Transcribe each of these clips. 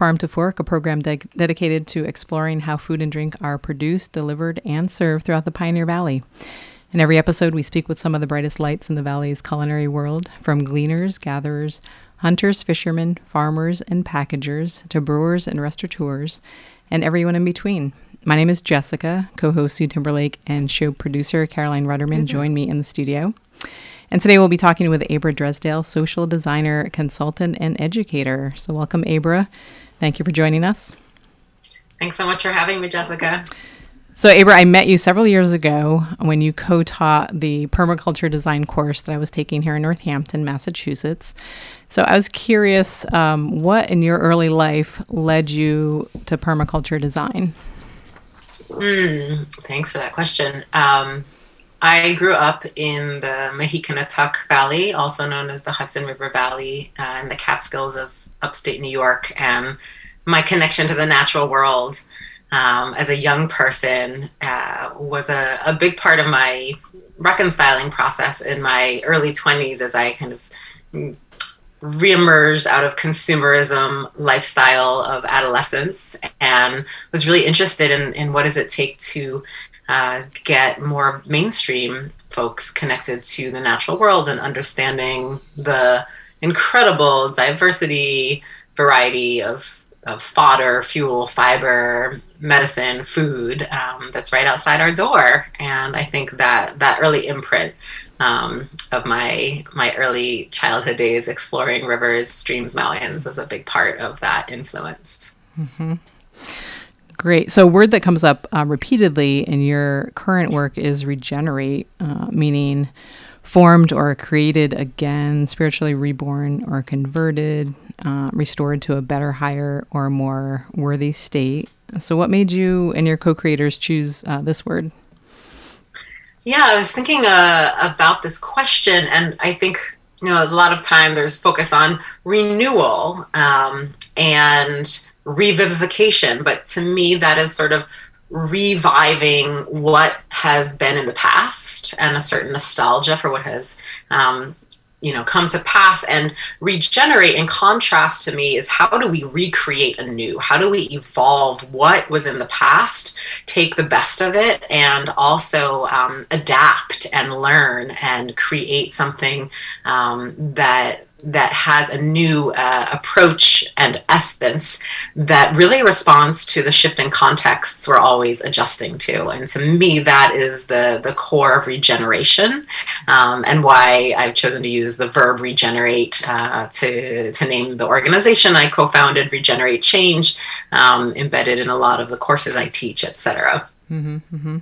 Farm to Fork, a program de- dedicated to exploring how food and drink are produced, delivered, and served throughout the Pioneer Valley. In every episode, we speak with some of the brightest lights in the valley's culinary world, from gleaners, gatherers, hunters, fishermen, farmers, and packagers, to brewers and restaurateurs, and everyone in between. My name is Jessica, co host Sue Timberlake, and show producer Caroline Rudderman mm-hmm. join me in the studio. And today we'll be talking with Abrah Dresdale, social designer, consultant, and educator. So, welcome, Abrah. Thank you for joining us. Thanks so much for having me, Jessica. So, Abrah, I met you several years ago when you co taught the permaculture design course that I was taking here in Northampton, Massachusetts. So, I was curious um, what in your early life led you to permaculture design? Mm, thanks for that question. Um, I grew up in the Mahicanatuck Valley, also known as the Hudson River Valley, uh, in the Catskills of upstate New York. And my connection to the natural world um, as a young person uh, was a, a, big part of my reconciling process in my early 20s as I kind of reemerged out of consumerism lifestyle of adolescence and was really interested in, in what does it take to uh, get more mainstream folks connected to the natural world and understanding the incredible diversity, variety of, of fodder, fuel, fiber, medicine, food um, that's right outside our door. And I think that that early imprint um, of my my early childhood days exploring rivers, streams, mountains is a big part of that influence. Mm-hmm. Great. So, a word that comes up uh, repeatedly in your current work is regenerate, uh, meaning formed or created again, spiritually reborn or converted, uh, restored to a better, higher, or more worthy state. So, what made you and your co creators choose uh, this word? Yeah, I was thinking uh, about this question, and I think you know, a lot of time there's focus on renewal um, and revivification, but to me, that is sort of reviving what has been in the past and a certain nostalgia for what has um, you know come to pass and regenerate in contrast to me is how do we recreate anew? How do we evolve what was in the past take the best of it and also um, adapt and learn and create something um, that that has a new uh, approach and essence that really responds to the shifting contexts we're always adjusting to. And to me, that is the, the core of regeneration um, and why I've chosen to use the verb regenerate uh, to, to name the organization I co founded, Regenerate Change, um, embedded in a lot of the courses I teach, etc. Mm-hmm, mm-hmm.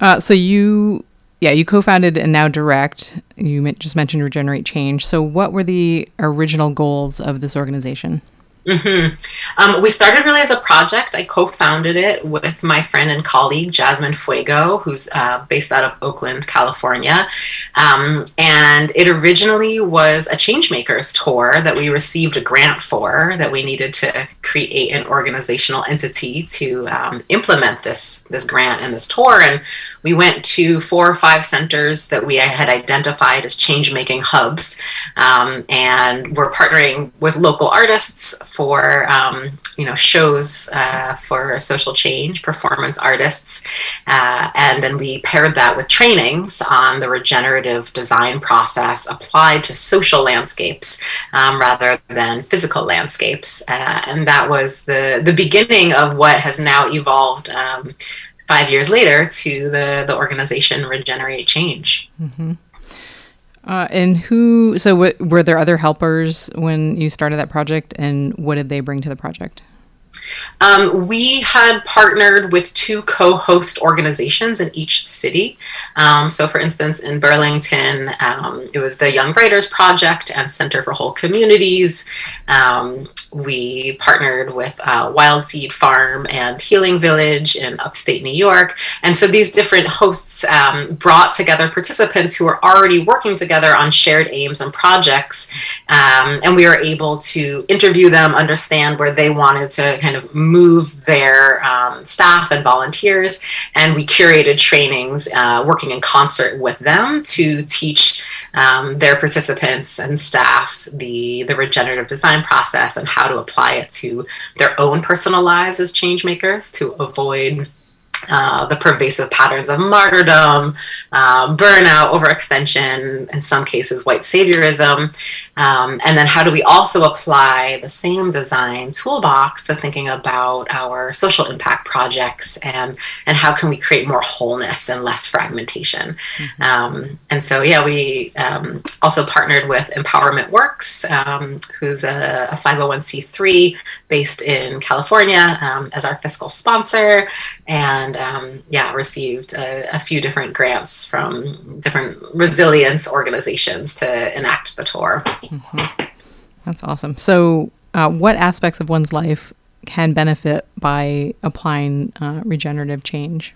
uh, so you yeah, you co-founded and now direct. You just mentioned Regenerate Change. So, what were the original goals of this organization? Mm-hmm. Um, we started really as a project. I co founded it with my friend and colleague, Jasmine Fuego, who's uh, based out of Oakland, California. Um, and it originally was a Changemakers tour that we received a grant for, that we needed to create an organizational entity to um, implement this, this grant and this tour. And we went to four or five centers that we had identified as change making hubs. Um, and we're partnering with local artists for um, you know shows uh, for social change, performance artists, uh, and then we paired that with trainings on the regenerative design process applied to social landscapes um, rather than physical landscapes, uh, and that was the the beginning of what has now evolved. Um, five years later to the the organization regenerate change mm-hmm. Uh, and who? So, w- were there other helpers when you started that project, and what did they bring to the project? Um, we had partnered with two co host organizations in each city. Um, so, for instance, in Burlington, um, it was the Young Writers Project and Center for Whole Communities. We partnered with uh, Wild Seed Farm and Healing Village in upstate New York. And so these different hosts um, brought together participants who were already working together on shared aims and projects. Um, and we were able to interview them, understand where they wanted to kind of move their um, staff and volunteers, and we curated trainings uh, working in concert with them to teach um, their participants and staff the, the regenerative design process and how to apply it to their own personal lives as change makers to avoid uh, the pervasive patterns of martyrdom, uh, burnout, overextension, in some cases, white saviorism. Um, and then, how do we also apply the same design toolbox to thinking about our social impact projects and, and how can we create more wholeness and less fragmentation? Mm-hmm. Um, and so, yeah, we um, also partnered with Empowerment Works, um, who's a, a, 501c3 based in California, um, as our fiscal sponsor. And um, yeah, received a, a, few different grants from different resilience organizations to enact the tour. Mm-hmm. That's awesome. So, uh, what aspects of one's life can benefit by applying uh, regenerative change?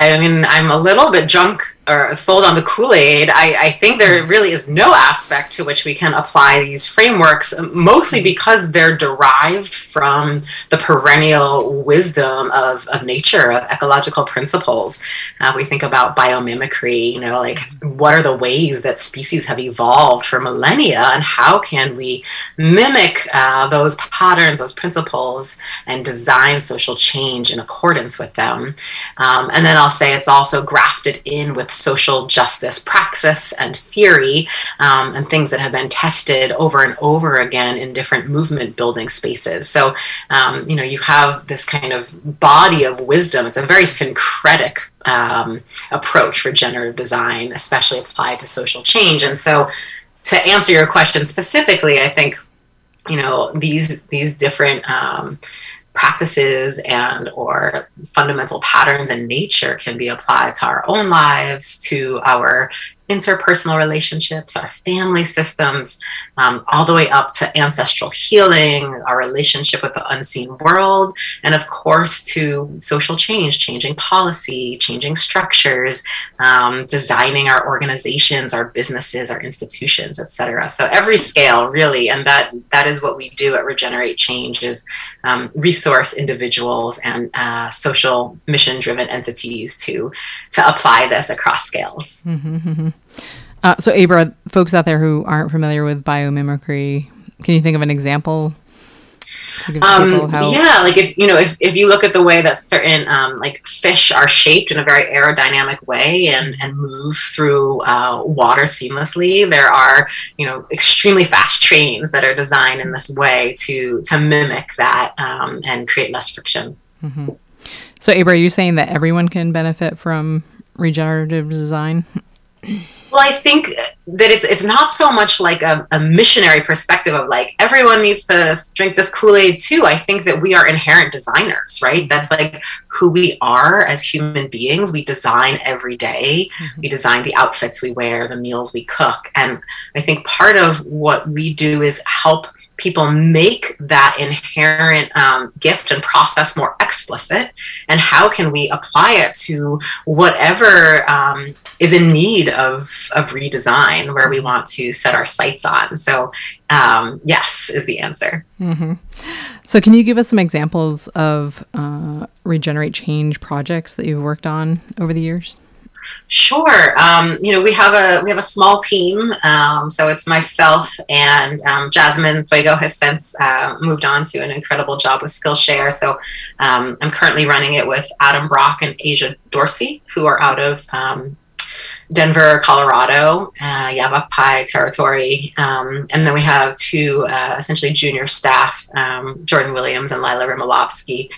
I mean, I'm a little bit drunk or sold on the Kool Aid. I, I, think there really is no aspect to which we can apply these frameworks, mostly because they're derived from the perennial wisdom of, of nature, of ecological principles. Uh, we think about biomimicry, you know, like what are the ways that species have evolved for millennia, and how can we mimic uh, those patterns, those principles, and design social change in accordance with them? Um, and then also say it's also grafted in with social justice praxis and theory um, and things that have been tested over and over again in different movement building spaces. So, um, you know, you have this kind of body of wisdom. It's a very syncretic um, approach for generative design, especially applied to social change. And so, to answer your question specifically, I think you know these these different um, practices and or fundamental patterns in nature can be applied to our own lives to our interpersonal relationships, our family systems, um, all the way up to ancestral healing, our relationship with the unseen world, and of course to social change, changing policy, changing structures, um, designing our organizations, our businesses, our institutions, etc. So every scale, really, and that that is what we do at Regenerate Change is um, resource individuals and uh, social mission-driven entities to to apply this across scales. Mm-hmm, mm-hmm. Uh, so, Abrah, folks out there who aren't familiar with biomimicry, can you think of an example? Um, how- yeah, like if you know, if, if you look at the way that certain um, like fish are shaped in a very aerodynamic way and and move through uh, water seamlessly, there are you know extremely fast trains that are designed in this way to to mimic that um, and create less friction. Mm-hmm. So, Abrah, are you saying that everyone can benefit from regenerative design? Well, I think that it's it's not so much like a, a missionary perspective of like everyone needs to drink this Kool Aid too. I think that we are inherent designers, right? That's like who we are as human beings. We design every day. Mm-hmm. We design the outfits we wear, the meals we cook, and I think part of what we do is help people make that inherent um, gift and process more explicit and how can we apply it to whatever um, is in need of, of redesign where we want to set our sights on so um, yes is the answer mm-hmm. so can you give us some examples of uh, regenerate change projects that you've worked on over the years Sure. Um, you know, we have a we have a small team. Um, so it's myself and um, Jasmine Fuego has since uh, moved on to an incredible job with Skillshare. So um, I'm currently running it with Adam Brock and Asia Dorsey, who are out of um, Denver, Colorado, uh, Yavapai territory, um, and then we have two uh, essentially junior staff, um, Jordan Williams and Lila Rimilovsky.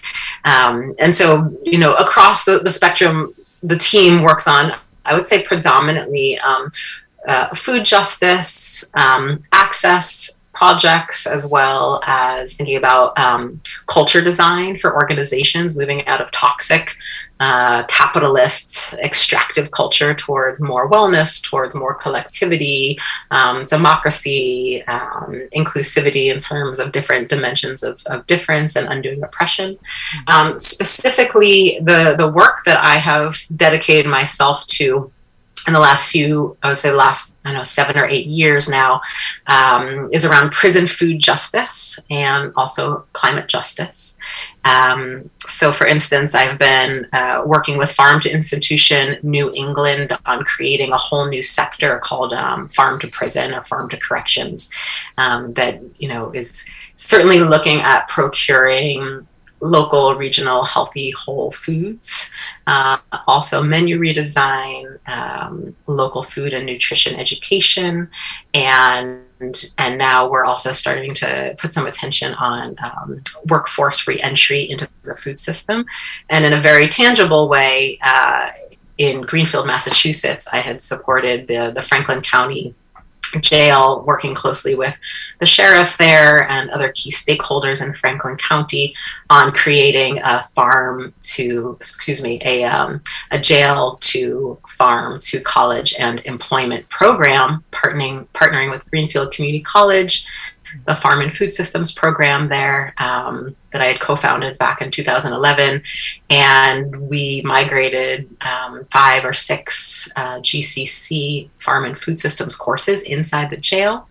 Um, and so, you know, across the, the spectrum, the team works on, I would say, predominantly um, uh, food justice, um, access projects, as well as thinking about um, culture design for organizations moving out of toxic uh, capitalist extractive culture towards more wellness, towards more collectivity, um, democracy, um, inclusivity in terms of different dimensions of, of difference and undoing oppression. Um, specifically, the, the work that I have dedicated myself to in the last few, I would say, last I know seven or eight years now, um, is around prison food justice and also climate justice. Um, so, for instance, I've been uh, working with Farm to Institution New England on creating a whole new sector called um, Farm to Prison or Farm to Corrections um, that you know is certainly looking at procuring local, regional, healthy, whole foods. Uh, also, menu redesign, um, local food and nutrition education, and and now we're also starting to put some attention on um, workforce reentry into the food system, and in a very tangible way. Uh, in Greenfield, Massachusetts, I had supported the, the Franklin County jail, working closely with the sheriff there and other key stakeholders in Franklin County on creating a farm to, excuse me, a, um, a jail to farm to college and employment program, partnering, partnering with Greenfield Community College, the Farm and Food Systems program there um, that I had co founded back in 2011. And we migrated um, five or six uh, GCC Farm and Food Systems courses inside the jail.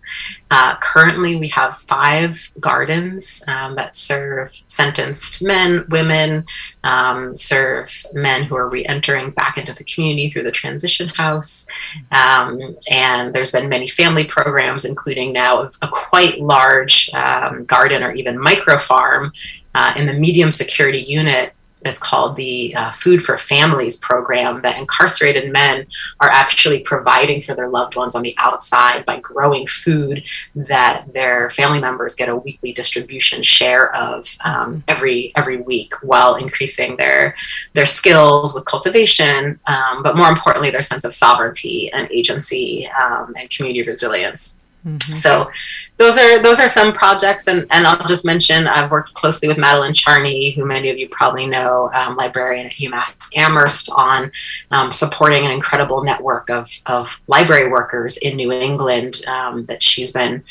Uh, currently, we have five gardens um, that serve sentenced men, women, um, serve men who are re entering back into the community through the transition house. Um, and there's been many family programs, including now a quite large um, garden or even micro farm uh, in the medium security unit that's called the uh, Food for Families program that incarcerated men are actually providing for their loved ones on the outside by growing food that their family members get a weekly distribution share of um, every every week, while increasing their their skills with cultivation, um, but more importantly, their sense of sovereignty and agency um, and community resilience. Mm-hmm. So those are those are some projects and, and i'll just mention i've worked closely with madeleine charney who many of you probably know um, librarian at umass amherst on um, supporting an incredible network of, of library workers in new england um, that she's been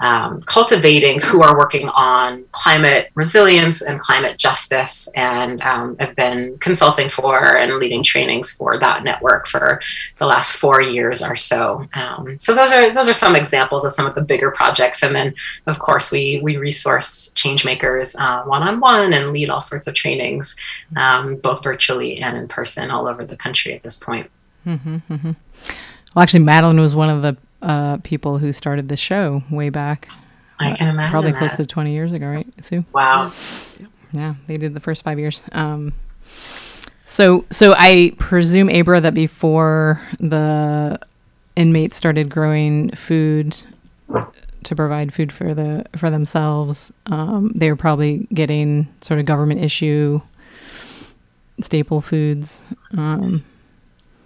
um, cultivating who are working on climate resilience and climate justice and um, have been consulting for and leading trainings for that network for the last four years or so. Um, so those are those are some examples of some of the bigger projects and then of course we we resource change makers one on one and lead all sorts of trainings, um, both virtually and in person, all over the country at this point. Mm-hmm, mm-hmm. Well, actually, Madeleine was one of the uh, people who started the show way back. I can imagine. Probably that. close to 20 years ago, right, Sue? Wow. Yeah, they did the first five years. Um, so, so I presume, Abrah, that before the inmates started growing food to provide food for the for themselves. Um, they were probably getting sort of government issue staple foods. Um,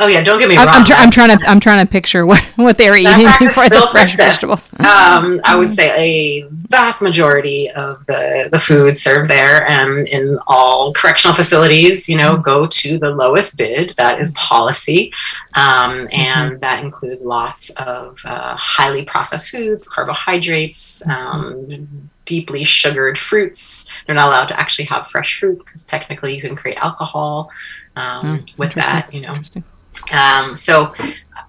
Oh yeah, don't get me wrong. I'm, tr- I'm, trying to I'm trying to picture what, what they were eating before the fresh vegetables. um, I would say a vast majority of the the food served there and in all correctional facilities, you know, mm-hmm. go to the lowest bid. That is policy, um, and mm-hmm. that includes lots of uh, highly processed foods, carbohydrates. Um, deeply sugared fruits. They're not allowed to actually have fresh fruit because technically you can create alcohol um, oh, with that. You know, um, so,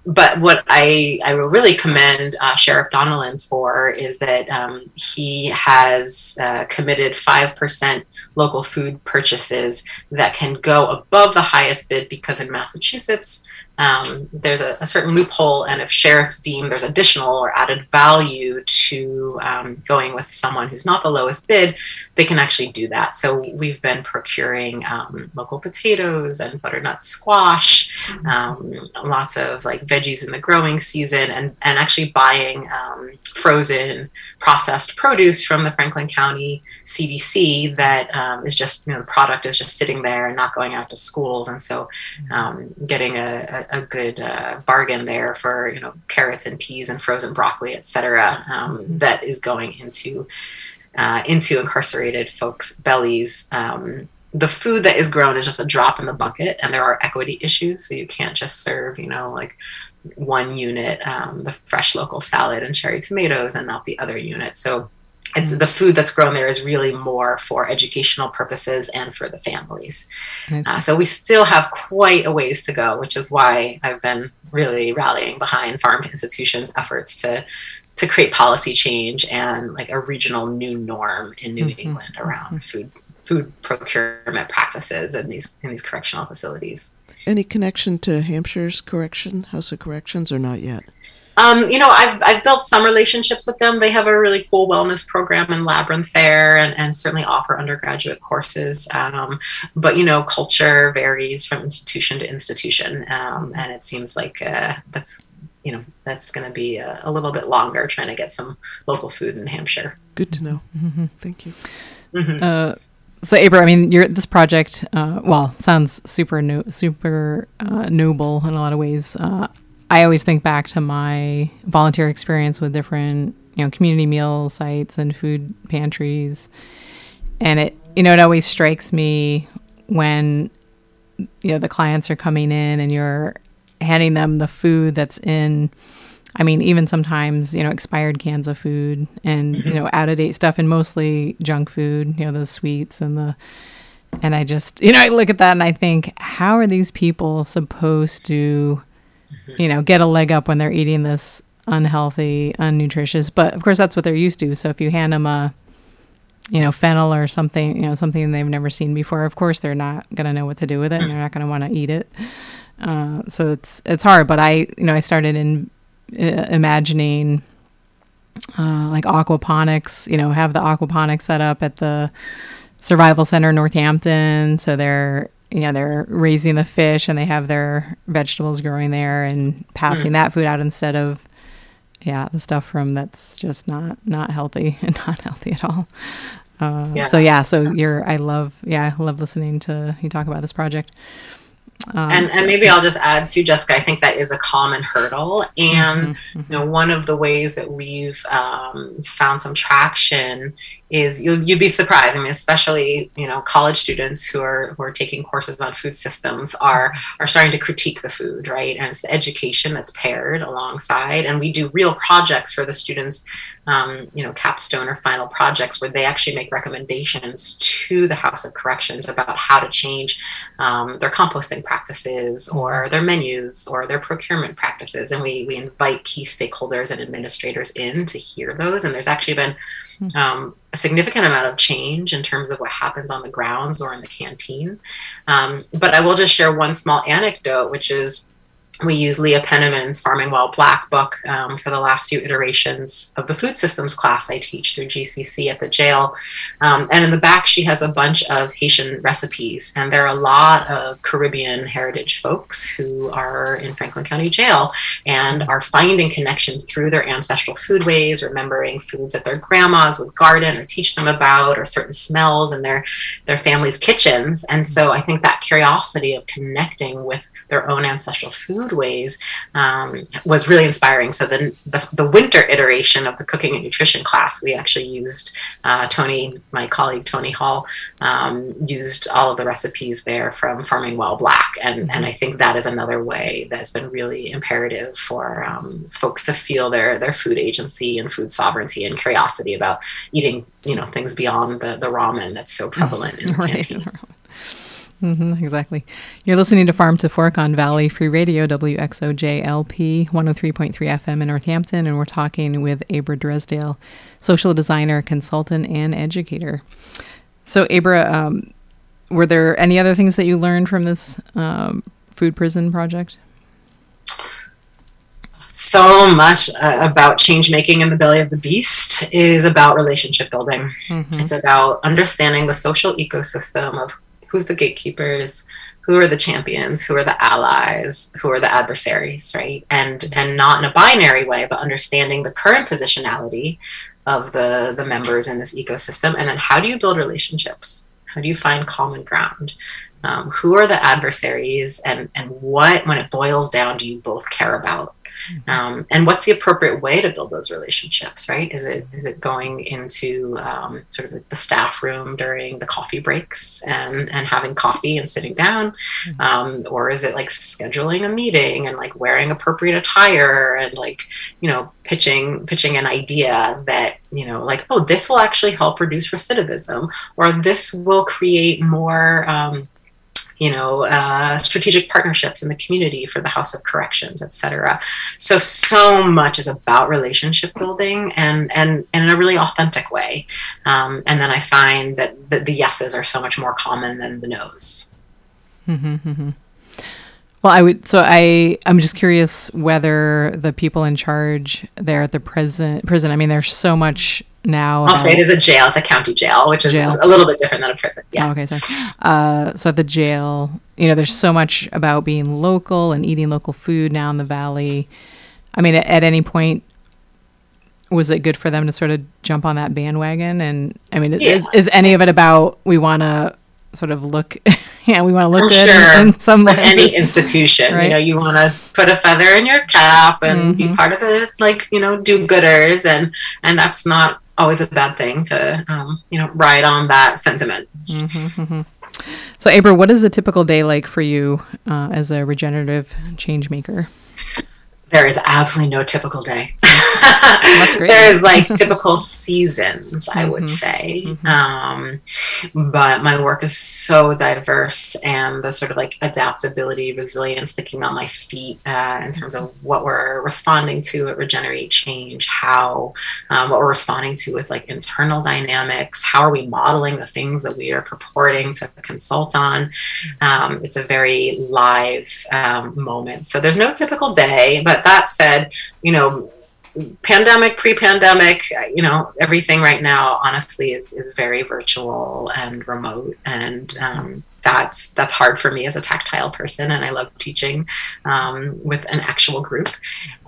but what I, I will really commend uh, Sheriff Donelan for is that um, he has uh, committed 5% local food purchases that can go above the highest bid because in Massachusetts, um, there's a, a, certain loophole, and if sheriffs deem there's additional or added value to um, going with someone who's not the lowest bid, they can actually do that. So we've been procuring um, local potatoes and butternut squash, mm-hmm. um, lots of like veggies in the growing season, and and actually buying um, frozen processed produce from the Franklin County CDC that um, is just you know the product is just sitting there and not going out to schools, and so mm-hmm. getting a, a a, good uh, bargain there for you know carrots and peas and frozen broccoli, etc. Um, mm-hmm. that is going into uh, into incarcerated folks' bellies. Um, the food that is grown is just a drop in the bucket, and there are equity issues. So you can't just serve, you know, like one unit, um, the fresh local salad and cherry tomatoes, and not the other unit. So it's the food that's grown there is really more for educational purposes and for the families. Uh, so we still have quite a ways to go, which is why I've been really rallying behind farm institutions' efforts to to create policy change and like a regional new norm in New mm-hmm. England around mm-hmm. food food procurement practices in these in these correctional facilities. Any connection to Hampshire's correction, House of Corrections, or not yet? Um, you know, I've, I've built some relationships with them. They have a really cool wellness program in Labyrinth there and, and certainly offer undergraduate courses. Um, but, you know, culture varies from institution to institution. Um, and it seems like uh, that's, you know, that's going to be a, a, little bit longer trying to get some local food in Hampshire. Good to know. Mm-hmm. Thank you. Mm-hmm. Uh, so Abrah, I mean, your this project, uh, well, sounds super no, super uh, noble in a lot of ways. Uh, I always think back to my volunteer experience with different, you know, community meal sites and food pantries, and it, you know, it always strikes me when, you know, the clients are coming in and you're handing them the food that's in I mean, even sometimes, you know, expired cans of food and, you know, out of date stuff and mostly junk food, you know, the sweets and the, and I just, you know, I look at that and I think, how are these people supposed to, mm-hmm. You know, get a leg up when they're eating this unhealthy, unnutritious? But of course, that's what they're used to. So if you hand them a, you know, fennel or something, you know, something they've never seen before, of course, they're not going to know what to do with it and they're not going to want to eat it. Uh, so it's, it's hard. But I, you know, I started in, uh, imagining uh, like aquaponics, you know, have the aquaponics set up at the survival center Northampton. So they're, you know, they're raising the fish and they have their vegetables growing there and passing mm. that food out instead of, yeah, the stuff from that's just not, not healthy and not healthy at all. Uh, yeah. So yeah, so you're, I love, yeah, I love listening to you talk about this project. Um, and, so, and maybe I'll just add to Jessica, I think that is a common hurdle. And, mm-hmm, mm-hmm. you know, one of the ways that we've um, found some traction is you you'd be surprised. I mean, especially you know college students who are who are taking courses on food systems are are starting to critique the food, right? And it's the education that's paired alongside. And we do real projects for the students, um, you know, capstone or final projects where they actually make recommendations to the House of Corrections about how to change um, their composting practices or their menus or their procurement practices. And we we invite key stakeholders and administrators in to hear those. And there's actually been Hmm. um, a significant amount of change in terms of what happens on the grounds or in the canteen. Um, but I will just share one small anecdote, which is we use Leah Penniman's Farming While Black book um, for the last few iterations of the food systems class I teach through GCC at the jail. Um, and in the back, she has a bunch of Haitian recipes. And there are a lot of Caribbean heritage folks who are in Franklin County Jail and are finding connection through their ancestral foodways, remembering foods that their grandmas would garden or teach them about, or certain smells in their, their family's kitchens. And so I think that curiosity of connecting with their own ancestral foodways um, was really inspiring. So the, the, the winter iteration of the cooking and nutrition class, we actually used uh, Tony, my colleague Tony Hall, um, used all of the recipes there from Farming While Black, and mm-hmm. and I think that is another way that's been really imperative for um, folks to feel their their food agency and food sovereignty and curiosity about eating you know things beyond the the ramen that's so prevalent in the right. Mm-hmm, exactly. You're listening to Farm to Fork on Valley Free Radio, WXOJLP 103.3 FM in Northampton, and we're talking with Abrah Dresdale, social designer, consultant, and educator. So, Abrah, um, were there any other things that you learned from this um, food prison project? so much uh, about change making in the belly of the beast is about relationship building. Mm-hmm. It's about understanding the social ecosystem of who's the gatekeepers who are the champions who are the allies who are the adversaries right? And and not in a binary way but understanding the current positionality of the the members in this ecosystem. And then how do you build relationships? How do you find common ground? Um, who are the adversaries? And and what when it boils down do you both care about. Um, and what's the appropriate way to build those relationships right? Is it is it going into um, sort of the staff room during the coffee breaks and and having coffee and sitting down? Mm-hmm. um, or is it like scheduling a meeting and like wearing appropriate attire and like you know pitching pitching an idea that you know like oh this will actually help reduce recidivism or this will create more um, you know, uh, strategic partnerships in the community for the House of Corrections, et cetera. So, so much is about relationship building and, and, and in a really authentic way. Um, and then I find that the, the, yeses are so much more common than the nos. Mm-hmm, mm-hmm. Well, I would. So I, I'm just curious whether the people in charge there at the prison, prison. I mean, there's so much now. I'll say it is a jail. It's a county jail, which is jail. a little bit different than a prison. Yeah. Oh, okay, sorry. Uh, so at the jail, you know, there's so much about being local and eating local food now in the valley. I mean, at, at any point, was it good for them to sort of jump on that bandwagon? And I mean, yeah. is is any of it about we want to sort of look yeah we want to look I'm good sure. in, in some With any institution right? you know you want to put a feather in your cap and mm-hmm. be part of the like you know do-gooders and and that's not always a bad thing to um, you know ride on that sentiment. Mm-hmm, mm-hmm. So, April, what is a typical day like for you uh, as a regenerative change maker? there is absolutely no typical day. there is like typical seasons, I would mm-hmm. say. Mm-hmm. Um, but my work is so diverse and the sort of like adaptability, resilience, thinking on my feet uh, in terms of what we're responding to at Regenerate Change, how, um, what we're responding to with like internal dynamics, how are we modeling the things that we are purporting to consult on. Um, it's a very live um, moment. So there's no typical day, but that said, you know, pandemic, pre-pandemic, you know, everything right now, honestly, is is very virtual and remote, and um, that's that's hard for me as a tactile person, and I love teaching um, with an actual group.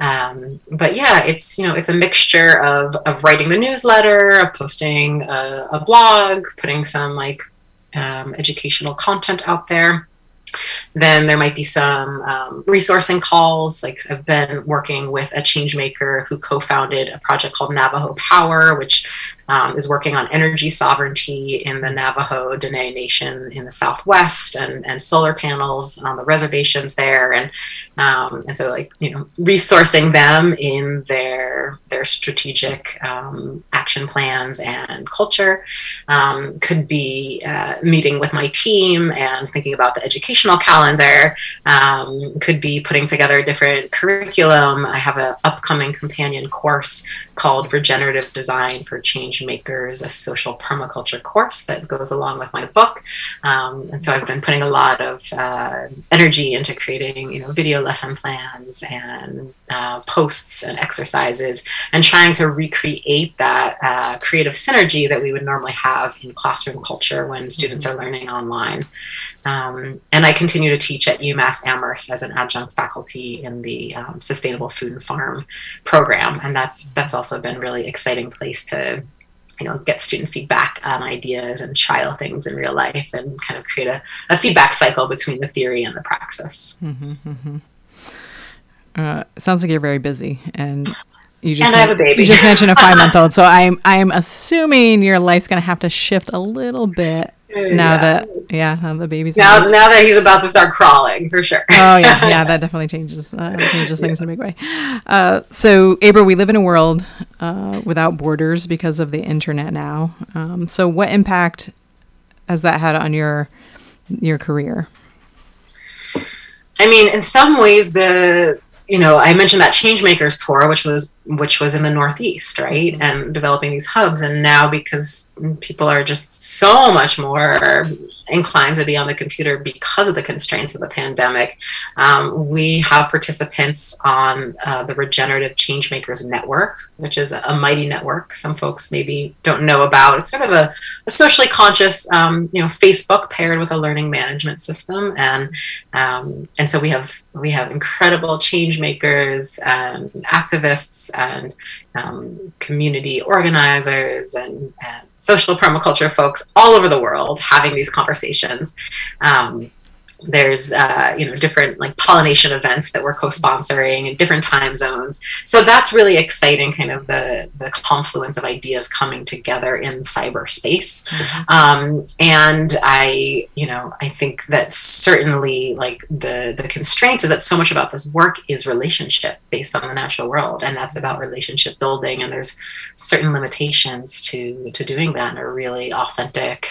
Um, but yeah, it's you know, it's a mixture of of writing the newsletter, of posting a, a blog, putting some like um, educational content out there then there might be some um, resourcing calls. Like I've been working with a change maker who co-founded a project called Navajo Power, which um, is working on energy sovereignty in the Navajo Dene Nation in the Southwest and, and solar panels on the reservations there. And, um, and so like, you know, resourcing them in their, their strategic um, action plans and culture um, could be uh, meeting with my team and thinking about the educational calendar, um, could be putting together a different curriculum. I have an upcoming companion course called Regenerative Design for Change Makers, a social permaculture course that goes along with my book. Um, and so I've been putting a lot of uh, energy into creating, you know, video lesson plans and uh, posts and exercises, and trying to recreate that uh, creative synergy that we would normally have in classroom culture when students mm-hmm. are learning online. Um, and I continue to teach at UMass Amherst as an adjunct faculty in the um, Sustainable Food and Farm program, and that's that's also been really exciting place to you know get student feedback on ideas and trial things in real life and kind of create a, a feedback cycle between the theory and the praxis. Mm-hmm, mm-hmm. Uh, sounds like you're very busy and. You just and I have a baby. You just mentioned a five month old, so I'm I'm assuming your life's gonna have to shift a little bit now yeah. that yeah now the baby's now now that he's about to start crawling for sure. Oh yeah. Yeah that definitely changes uh, changes things yeah. in a big way. Uh, so Abrah we live in a world uh, without borders because of the internet now. Um, so what impact has that had on your your career? I mean in some ways the you know, I mentioned that Changemakers tour, which was which was in the Northeast, right, mm-hmm. and developing these hubs. And now, because people are just so much more inclined to be on the computer because of the constraints of the pandemic, um, we have participants on uh, the Regenerative Changemakers Network, which is a mighty network. Some folks maybe don't know about. It's sort of a, a socially conscious, um, you know, Facebook paired with a learning management system, and um, and so we have we have incredible change makers and activists and um, community organizers and, and, social permaculture folks all over the world having these conversations. Um, there's uh, you know different like pollination events that we're co-sponsoring in different time zones. So that's really exciting kind of the the confluence of ideas coming together in cyberspace. Mm-hmm. um, and i you know i think that certainly like the the constraints is that so much about this work is relationship based on the natural world and that's about relationship building and there's certain limitations to to doing that in a really authentic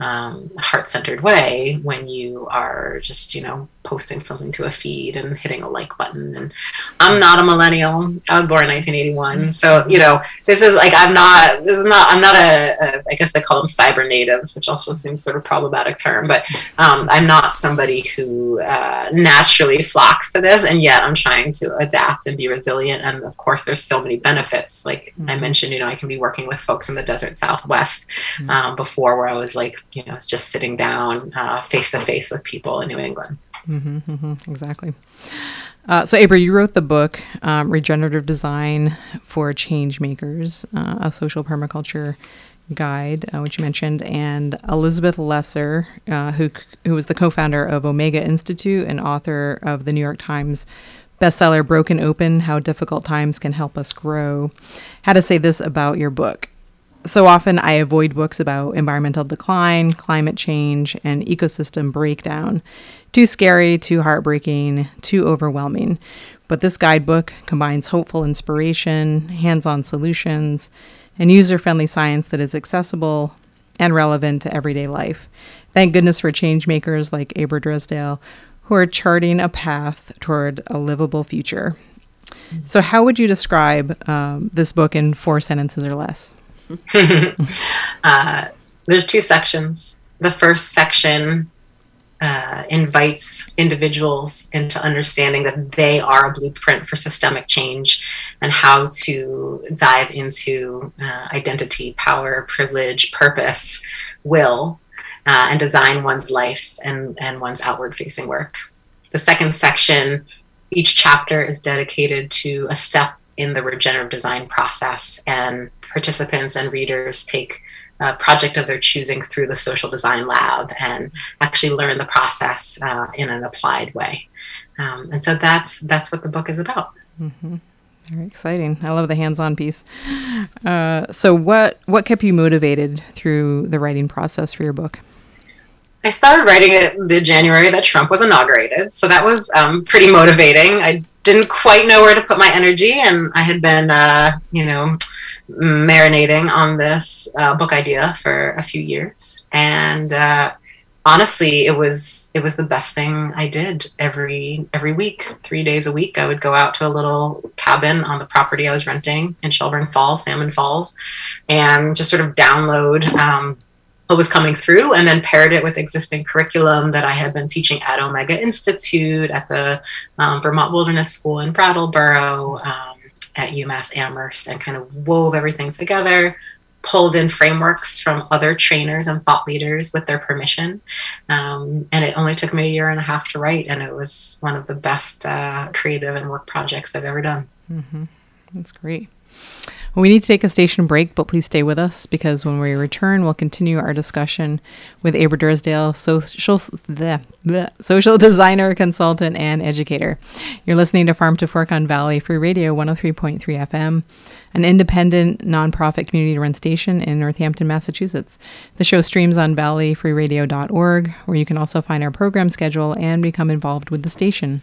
um, heart-centered way when you are just you know posting something to a feed and hitting a like button. And i'm not a millennial. I was born in 1981 so you know this is like i'm not this is not i'm not a, a I guess they call them cyber natives which also seems sort of problematic term but um, i'm not somebody who uh, naturally flocks to this. And yet i'm trying to adapt and be resilient. And of course there's so many benefits. Like mm-hmm. i mentioned you know i can be working with folks in the desert southwest mm-hmm. um, before where i was like you know it's just sitting down face to face with people in new england Mm-hmm, mm-hmm, exactly. Uh, so, Abrah, you wrote the book um, Regenerative Design for Change Makers, uh, a social permaculture guide, uh, which you mentioned, and Elizabeth Lesser, uh, who who was the co-founder of Omega Institute and author of the New York Times bestseller "Broken Open: How Difficult Times Can Help Us Grow," had to say this about your book so often I avoid books about environmental decline, climate change, and ecosystem breakdown. Too scary, too heartbreaking, too overwhelming. But this guidebook combines hopeful inspiration, hands on solutions, and user friendly science that is accessible and relevant to everyday life. Thank goodness for change makers like Abrah Drysdale who are charting a path toward a livable future. So, how would you describe um, this book in four sentences or less? uh, there's two sections. The first section uh, invites individuals into understanding that they are a blueprint for systemic change and how to dive into uh, identity, power, privilege, purpose, will, uh, and design one's life and, and one's outward facing work. The second section, each chapter is dedicated to a step in the regenerative design process and participants and readers take a project of their choosing through the social design lab and actually learn the process uh, in an applied way. Um, and so that's that's what the book is about. Mm-hmm. Very exciting. I love the hands-on piece. Uh, so, what what kept you motivated through the writing process for your book? I started writing it the January that Trump was inaugurated, so that was um, pretty motivating. I didn't quite know where to put my energy, and I had been, uh, you know, marinating on this uh, book idea for a few years, and uh, honestly, it was it was the best thing I did every every week, three days a week. I would go out to a little cabin on the property I was renting in Shelburne Falls, Salmon Falls, and just sort of download. Um, what was coming through and then paired it with existing curriculum that I had been teaching at Omega Institute, at the um, Vermont Wilderness School in Brattleboro, um, at UMass Amherst, and kind of wove everything together, pulled in frameworks from other trainers and thought leaders with their permission. Um, and it only took me a year and a half to write, and it was one of the best uh, creative and work projects I've ever done. Mm-hmm. That's great. We need to take a station break, but please stay with us because when we return, we'll continue our discussion with Abrah Drysdale, social, the, the social designer, consultant, and educator. You're listening to Farm to Fork on Valley Free Radio 103.3 FM, an independent, nonprofit community run station in Northampton, Massachusetts. The show streams on valleyfreeradio.org, where you can also find our program schedule and become involved with the station.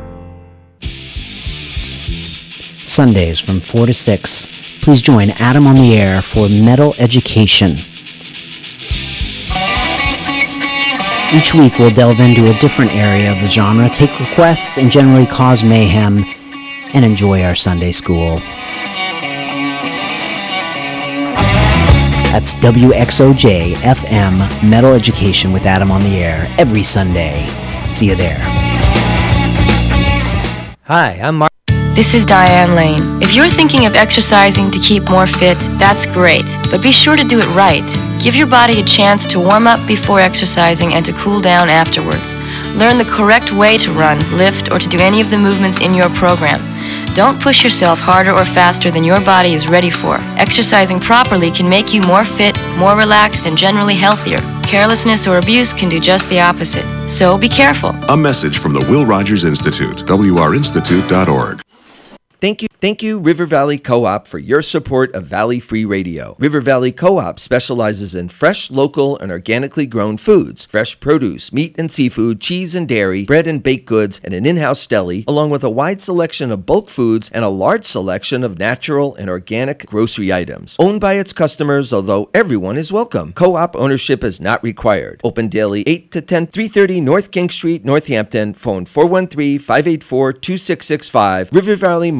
Sundays from 4 to 6. Please join Adam on the air for Metal Education. Each week we'll delve into a different area of the genre, take requests, and generally cause mayhem and enjoy our Sunday school. That's WXOJ FM Metal Education with Adam on the Air every Sunday. See you there. Hi, I'm Mark. This is Diane Lane. If you're thinking of exercising to keep more fit, that's great, but be sure to do it right. Give your body a chance to warm up before exercising and to cool down afterwards. Learn the correct way to run, lift, or to do any of the movements in your program. Don't push yourself harder or faster than your body is ready for. Exercising properly can make you more fit, more relaxed, and generally healthier. Carelessness or abuse can do just the opposite. So be careful. A message from the Will Rogers Institute, wrinstitute.org. Thank you, thank you, River Valley Co-op, for your support of Valley Free Radio. River Valley Co-op specializes in fresh, local, and organically grown foods, fresh produce, meat and seafood, cheese and dairy, bread and baked goods, and an in-house deli, along with a wide selection of bulk foods and a large selection of natural and organic grocery items. Owned by its customers, although everyone is welcome. Co-op ownership is not required. Open daily 8 to 10, 330 North King Street, Northampton. Phone 413-584-2665. River Valley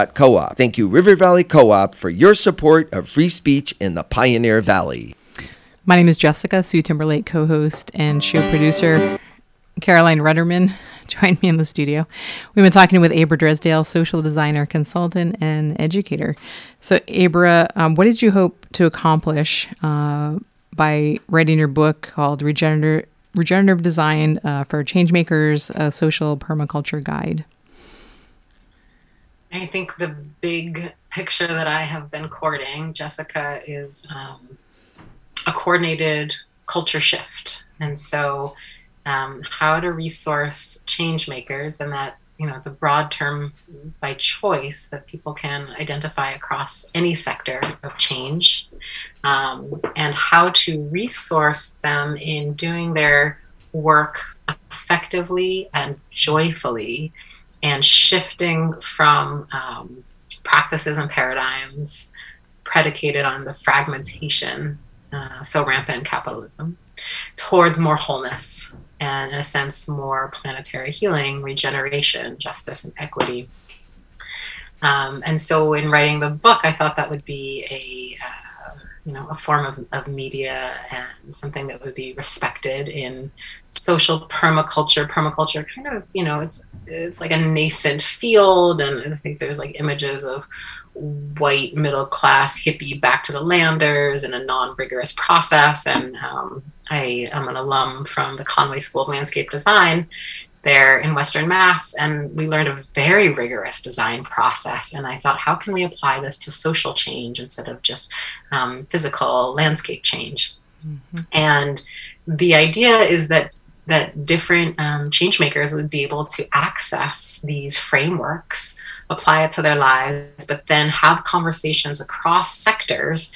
Market.coop. Thank you, River Valley Co-op, for your support of free speech in the Pioneer Valley. My name is Jessica, Sue Timberlake co host and show producer. Caroline Rudderman joined me in the studio. We've been talking with Abrah Dresdale, social designer, consultant, and educator. So, Abrah, um, what did you hope to accomplish uh, by writing your book called Regenerative, Regenerative Design uh, for Changemakers, a Social Permaculture Guide? I think the big picture that I have been courting, Jessica, is um, a coordinated culture shift. And so, um, how to resource change makers, and that, you know, it's a broad term by choice that people can identify across any sector of change, um, and how to resource them in doing their work effectively and joyfully and shifting from um, practices and paradigms predicated on the fragmentation, uh, so rampant in capitalism, towards more wholeness and, in a sense, more planetary healing, regeneration, justice, and equity. Um, and so, in writing the book, I thought that would be a uh, you know a form of, of media and something that would be respected in social permaculture. Permaculture, kind of, you know, it's it's like a nascent field, and I think there's like images of white middle class hippie back to the landers in a non rigorous process. And um, I am an alum from the Conway School of Landscape Design there in Western Mass, and we learned a very rigorous design process. And I thought, how can we apply this to social change instead of just um, physical landscape change? Mm-hmm. And the idea is that that different um, change makers would be able to access these frameworks, apply it to their lives, but then have conversations across sectors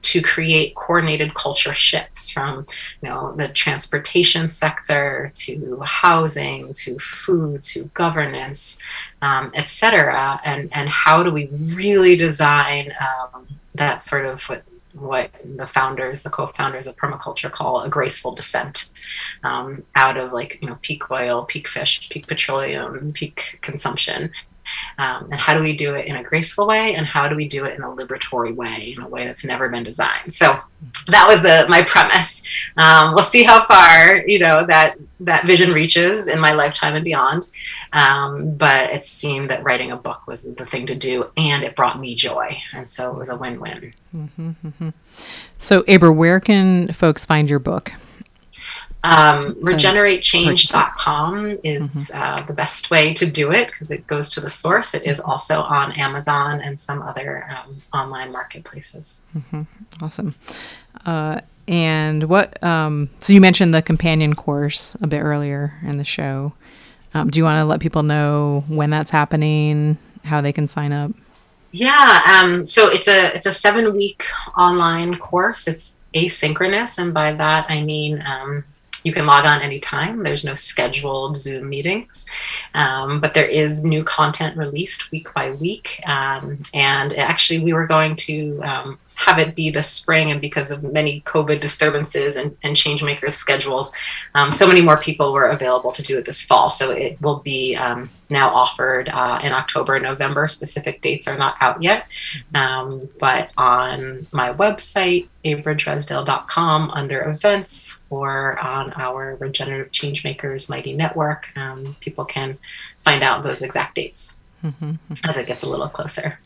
to create coordinated culture shifts from you know the transportation sector to housing to food to governance um, et cetera. And and how do we really design um, that sort of what what the founders, the co-founders of permaculture call a graceful descent um, out of like, you know, peak oil, peak fish, peak petroleum, peak consumption um, and how do we do it in a graceful way? And how do we do it in a liberatory way, in a way that's never been designed? So that was the my premise. Um, we'll see how far you know that that vision reaches in my lifetime and beyond. Um, but it seemed that writing a book was the thing to do, and it brought me joy, and so it was a win-win. Mm-hmm, mm-hmm. So, Abrah, where can folks find your book? Um, regeneratechange.com is mm-hmm. uh, the best way to do it because it goes to the source. It is also on Amazon and some other um, online marketplaces. Mm-hmm. Awesome. Uh, and what, um, so you mentioned the companion course a bit earlier in the show. Um, do you want to let people know when that's happening, how they can sign up? Yeah, um, so it's a it's a seven week online course. It's asynchronous, and by that I mean um, you can log on anytime. There's no scheduled Zoom meetings, um, but there is new content released week by week. Um, and actually, we were going to um, have it be this spring, and because of many COVID disturbances and, and change makers schedules, um, so many more people were available to do it this fall. So it will be um, now offered uh, in October, and November. Specific dates are not out yet, um, but on my website, abrahdresdale.com, under events, or on our Regenerative Changemakers Mighty Network, um, people can find out those exact dates mm-hmm. as it gets a little closer.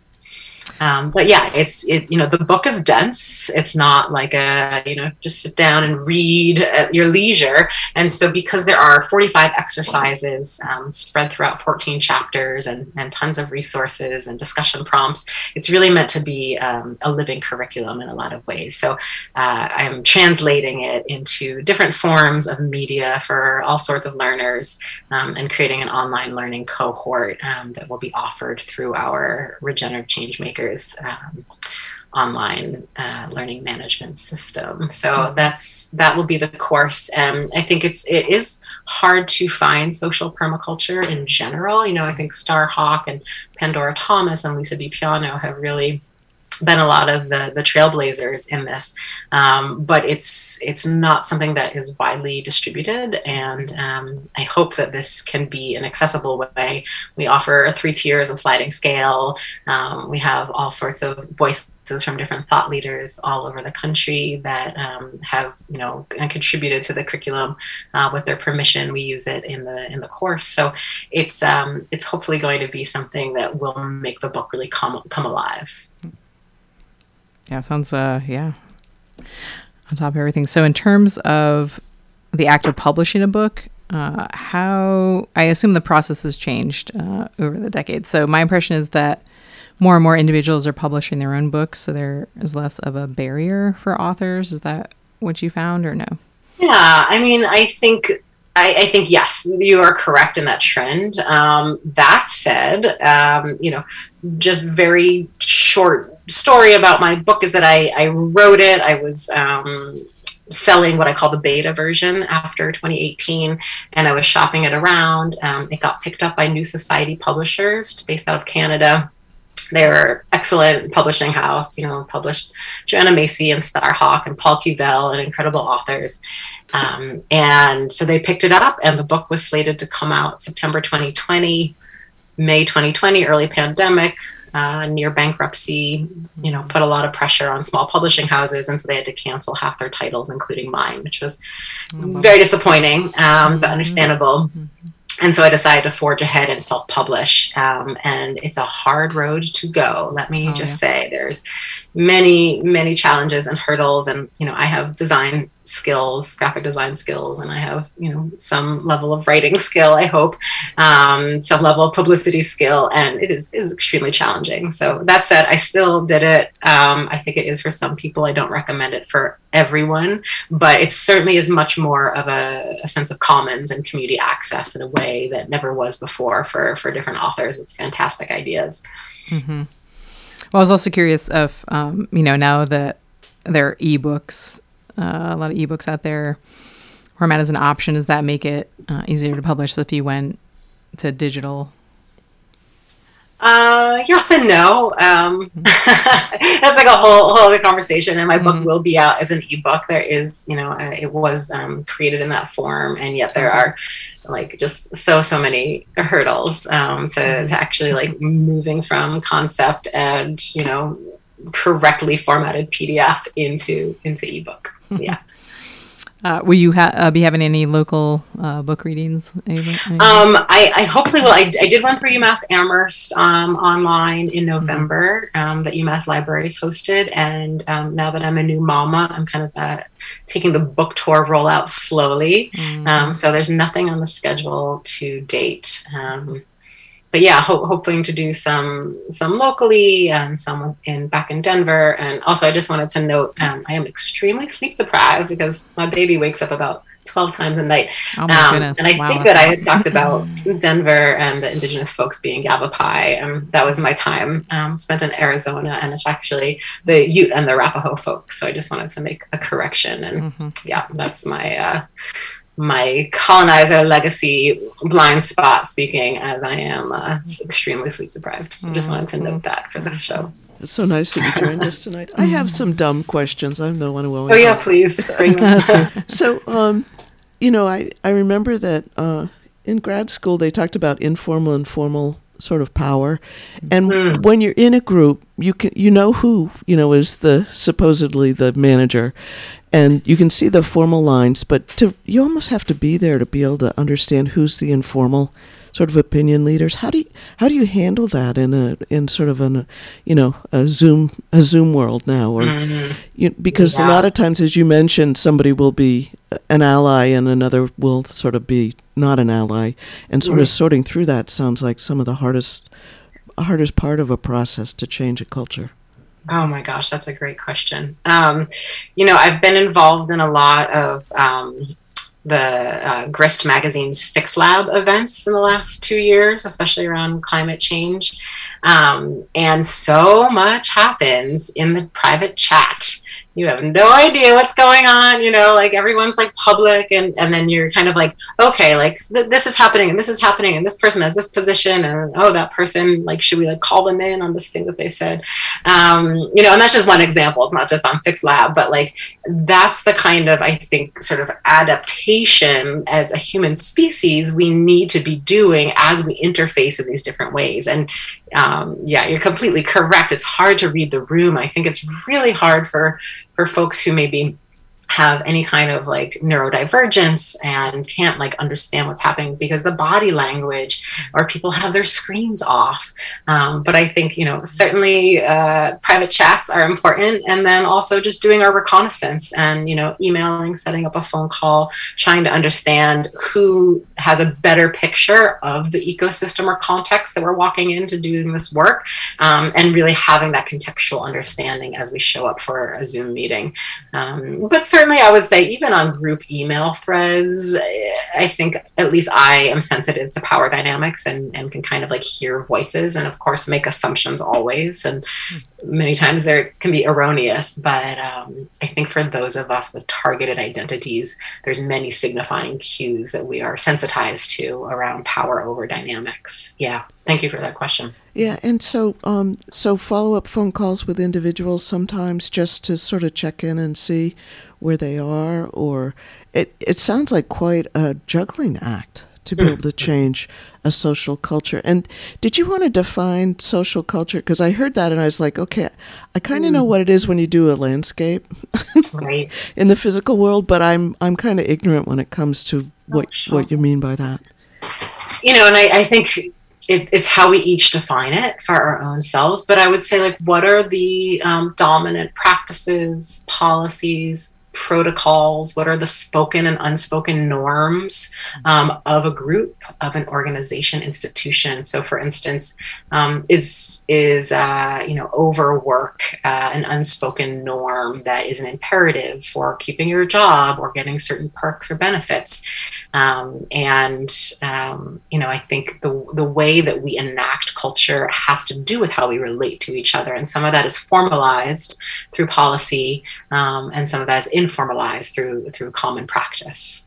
Um, but yeah, it's it. You know, the book is dense. It's not like a you know just sit down and read at your leisure. And so because there are 45 exercises um, spread throughout 14 chapters and and tons of resources and discussion prompts, it's really meant to be um, a living curriculum in a lot of ways. So uh, I'm translating it into different forms of media for all sorts of learners um, and creating an online learning cohort um, that will be offered through our regenerative change makers um, online uh, learning management system. So that's that will be the course. And I think it's it is hard to find social permaculture in general. You know, I think Starhawk and Pandora Thomas and Lisa DePiano have really been a lot of the the trailblazers in this, um, but it's it's not something that is widely distributed, and um, I hope that this can be an accessible way. We offer three tiers of sliding scale. Um, we have all sorts of voices from different thought leaders all over the country that um, have you know contributed to the curriculum uh, with their permission. We use it in the in the course, so it's um, it's hopefully going to be something that will make the book really come come alive. Yeah, sounds uh yeah. On top of everything. So in terms of the act of publishing a book, uh, how I assume the process has changed uh, over the decades. So my impression is that more and more individuals are publishing their own books, so there is less of a barrier for authors. Is that what you found, or no? Yeah, I mean, I think I, I, think yes, you are correct in that trend. Um, that said, um, you know, just very short story about my book is that I, I wrote it. I was um, selling what I call the beta version after 2018, and I was shopping it around. Um, it got picked up by New Society Publishers, based out of Canada. They're excellent publishing house, you know, published Joanna Macy and Starhawk and Paul Kivel and incredible authors. Um, and so they picked it up, and the book was slated to come out September 2020, May 2020, early pandemic uh, near bankruptcy, you know, put a lot of pressure on small publishing houses, and so they had to cancel half their titles, including mine, which was oh, very disappointing, um, but mm-hmm. understandable. Mm-hmm and so I decided to forge ahead and self publish. Um, and it's a hard road to go. Let me oh, just yeah. say there's many, many challenges and hurdles. And, you know, I have design skills, graphic design skills, and I have, you know, some level of writing skill, I hope, um, some level of publicity skill. And it is, is extremely challenging. So that said, I still did it. Um, I think it is for some people. I don't recommend it for everyone, but it certainly is much more of a, a sense of commons and community access in a way that never was before for, for different authors with fantastic ideas. Mm-hmm. Well, I was also curious if, um, you know, now that there are ebooks, uh, a lot of ebooks out there, format as an option, does that make it uh, easier to publish? So if you went to digital uh, yes and no. Um, mm-hmm. that's like a whole whole other conversation. And my book mm-hmm. will be out as an ebook. There is, you know, uh, it was um, created in that form, and yet there are like just so so many hurdles um, to mm-hmm. to actually like moving from concept and you know correctly formatted PDF into into ebook. Yeah. Uh, will you ha- uh, be having any local uh, book readings? Anything, anything? Um, I, I, hopefully will. I, I did one through UMass Amherst um, online in mm-hmm. November mm-hmm. um, that UMass Libraries hosted, and um, now that I'm a new mama, I'm kind of uh, taking the book tour rollout slowly. Mm-hmm. Um, so there's nothing on the schedule to date. Um, but yeah, ho- hoping to do some some locally and some in back in Denver. And also, I just wanted to note um, I am extremely sleep deprived because my baby wakes up about 12 times a night. Oh my um. And I wow. think that I had talked about Denver and the indigenous folks being Yavapai. And that was my time um, spent in Arizona. And it's actually the Ute and the Arapaho folks. So I just wanted to make a correction. And mm-hmm. yeah, that's my uh, my colonizer legacy blind spot speaking as I am uh, extremely sleep deprived. So just wanted to note that for this show. It's so nice that you joined us tonight. I have some dumb questions. I'm the one who always. Oh yeah, please. Bring them. So, um, you know, I I remember that uh, in grad school they talked about informal and formal sort of power, and when you're in a group, you can you know who you know is the supposedly the manager, and you can see the formal lines, but to you almost have to be there to be able to understand who's the informal sort of opinion leaders. How do you how do you handle that in a in sort of an you know a Zoom a Zoom world now, or mm-hmm. you, because a lot of times, as you mentioned, somebody will be an ally and another will sort of be not an ally, and sort of sorting through that sounds like some of the hardest hardest part of a process to change a culture. Oh my gosh, that's a great question. Um, you know, I've been involved in a lot of um, the uh, Grist magazine's Fix Lab events in the last two years, especially around climate change. Um, and so much happens in the private chat. You have no idea what's going on, you know, like everyone's like public, and, and then you're kind of like, okay, like th- this is happening, and this is happening, and this person has this position, and oh, that person, like, should we like call them in on this thing that they said? Um, you know, and that's just one example. It's not just on Fix Lab, but like that's the kind of i think sort of adaptation as a human species we need to be doing as we interface in these different ways and um, yeah you're completely correct it's hard to read the room i think it's really hard for for folks who maybe have any kind of like neurodivergence and can't like understand what's happening because the body language or people have their screens off. Um, but i think you know certainly uh, private chats are important and then also just doing our reconnaissance and you know emailing setting up a phone call trying to understand who has a better picture of the ecosystem or context that we're walking into doing this work um, and really having that contextual understanding as we show up for a zoom meeting. Um, but certainly I would say, even on group email threads, I think at least I am sensitive to power dynamics and, and can kind of like hear voices and, of course, make assumptions always. And many times there can be erroneous, but um, I think for those of us with targeted identities, there's many signifying cues that we are sensitized to around power over dynamics. Yeah. Thank you for that question. Yeah, and so um, so follow up phone calls with individuals sometimes just to sort of check in and see where they are, or it it sounds like quite a juggling act to be able to change a social culture. And did you want to define social culture? Because I heard that and I was like, okay, I kind of know what it is when you do a landscape Right. in the physical world, but I'm I'm kind of ignorant when it comes to what sure. what you mean by that. you know, and I, I think it, it's how we each define it for our own selves. But I would say, like, what are the um, dominant practices, policies, protocols? What are the spoken and unspoken norms um, of a group, of an organization, institution? So, for instance, um, is is uh, you know overwork uh, an unspoken norm that is an imperative for keeping your job or getting certain perks or benefits? Um, and um, you know, I think the the way that we enact culture has to do with how we relate to each other, and some of that is formalized through policy, um, and some of that is informalized through through common practice.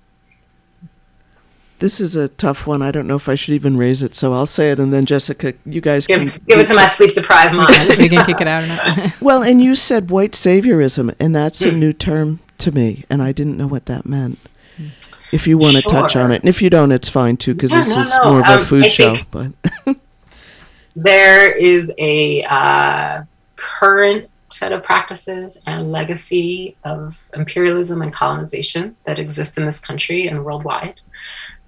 This is a tough one. I don't know if I should even raise it, so I'll say it, and then Jessica, you guys Give, can give it to my sleep deprived mind. we can kick it out or not. Well, and you said white saviorism, and that's a new term to me, and I didn't know what that meant. If you want to touch on it, and if you don't, it's fine too, because Yeah, this no, is no, more of a um, food I show. But there is a uh, current set of practices and legacy of imperialism and colonization that exist in this country and worldwide.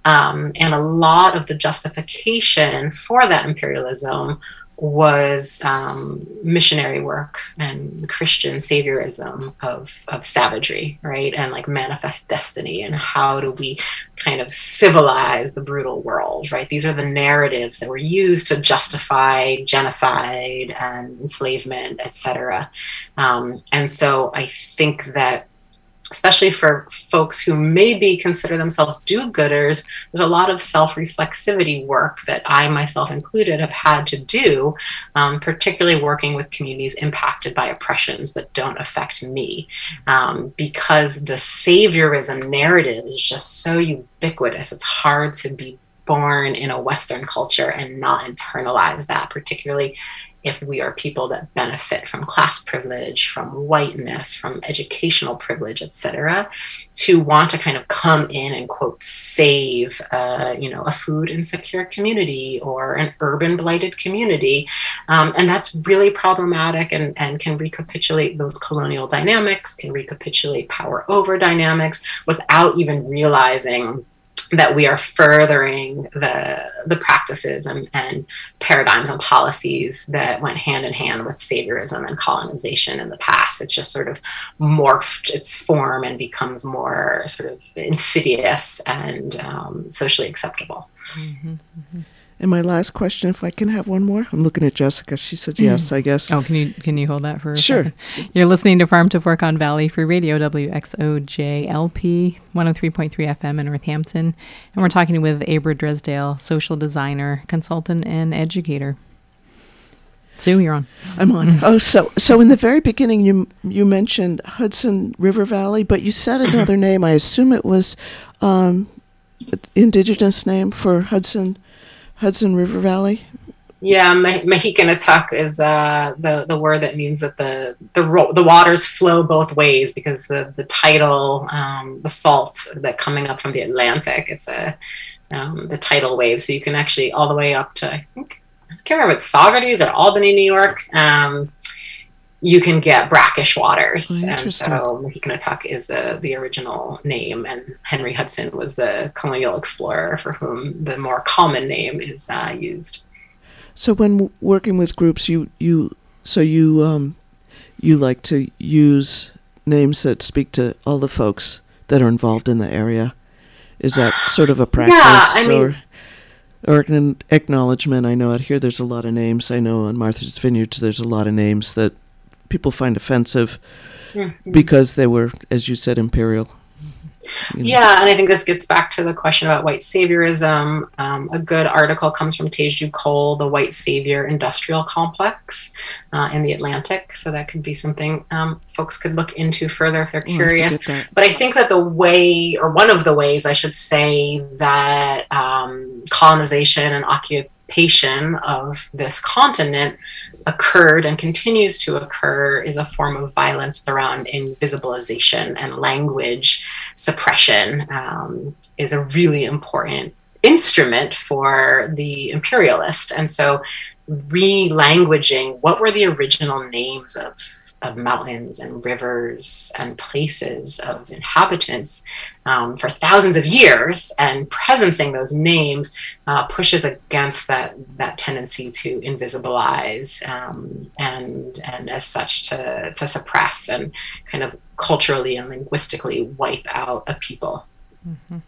Um, and a lot of the justification for that imperialism was um, missionary work and Christian saviorism of, of savagery, right? And like manifest destiny and how do we kind of civilize the brutal world, right? These are the narratives that were used to justify genocide and enslavement, etc. Um, and so I think that especially for folks who maybe consider themselves do-gooders there's a lot of self-reflexivity work that i myself included have had to do um, particularly working with communities impacted by oppressions that don't affect me. Um, because the saviorism narrative is just so ubiquitous it's hard to be born in a western culture and not internalize that particularly if we are people that benefit from class privilege, from whiteness, from educational privilege, etc., to want to kind of come in and quote save, uh, you know, a food insecure community or an urban blighted community, um, and that's really problematic and, and can recapitulate those colonial dynamics, can recapitulate power over dynamics without even realizing that we are furthering the the practices and, and paradigms and policies that went hand in hand with saviorism and colonization in the past. It's just sort of morphed its form and becomes more sort of insidious and um, socially acceptable. Mm-hmm, mm-hmm. And my last question, if I can have one more, I'm looking at Jessica. She said yes, I guess. Oh, can you can you hold that for a sure? Second? You're listening to Farm to Fork on Valley Free Radio, WXOJLP 103.3 FM in Northampton, and we're talking with Abrah Dresdale, social designer, consultant, and educator. Sue, you're on. I'm on. Oh, so so in the very beginning, you you mentioned Hudson River Valley, but you said another name. I assume it was um, indigenous name for Hudson Hudson River Valley? Yeah, Mahicantuck is uh, the the word that means that the the ro- the waters flow both ways because the the tidal um, the salt that coming up from the Atlantic it's a um, the tidal wave so you can actually all the way up to I think I can't remember it's Saugerties or Albany, New York. Um, you can get brackish waters. Oh, and so Mahicantuck is the, the original name, and Henry Hudson was the colonial explorer for whom the more common name is uh, used. So when working with groups, you, you so you um, you like to use names that speak to all the folks that are involved in the area. Is that sort of a practice yeah, I mean, or or an acknowledgement? I know out here there's a lot of names. I know on Martha's Vineyards there's a lot of names that people find offensive mm-hmm. because they were, as you said, imperial. You know. Yeah, and I think this gets back to the question about white saviorism. Um, a good article comes from Teju Cole, The White Savior Industrial Complex uh, in the Atlantic. So that could be something um, folks could look into further if they're curious. But I think that the way, or one of the ways, I should say, that um, colonization and occupation of this continent occurred and continues to occur is a form of violence around invisibilization and language suppression um, is a really important instrument for the imperialist. And so, re-languaging what were the original names of of mountains and rivers and places of inhabitants um, for thousands of years and presencing those names uh, pushes against that that tendency to invisibilize um, and and as such to to suppress and kind of culturally and linguistically wipe out a people. Mm-hmm.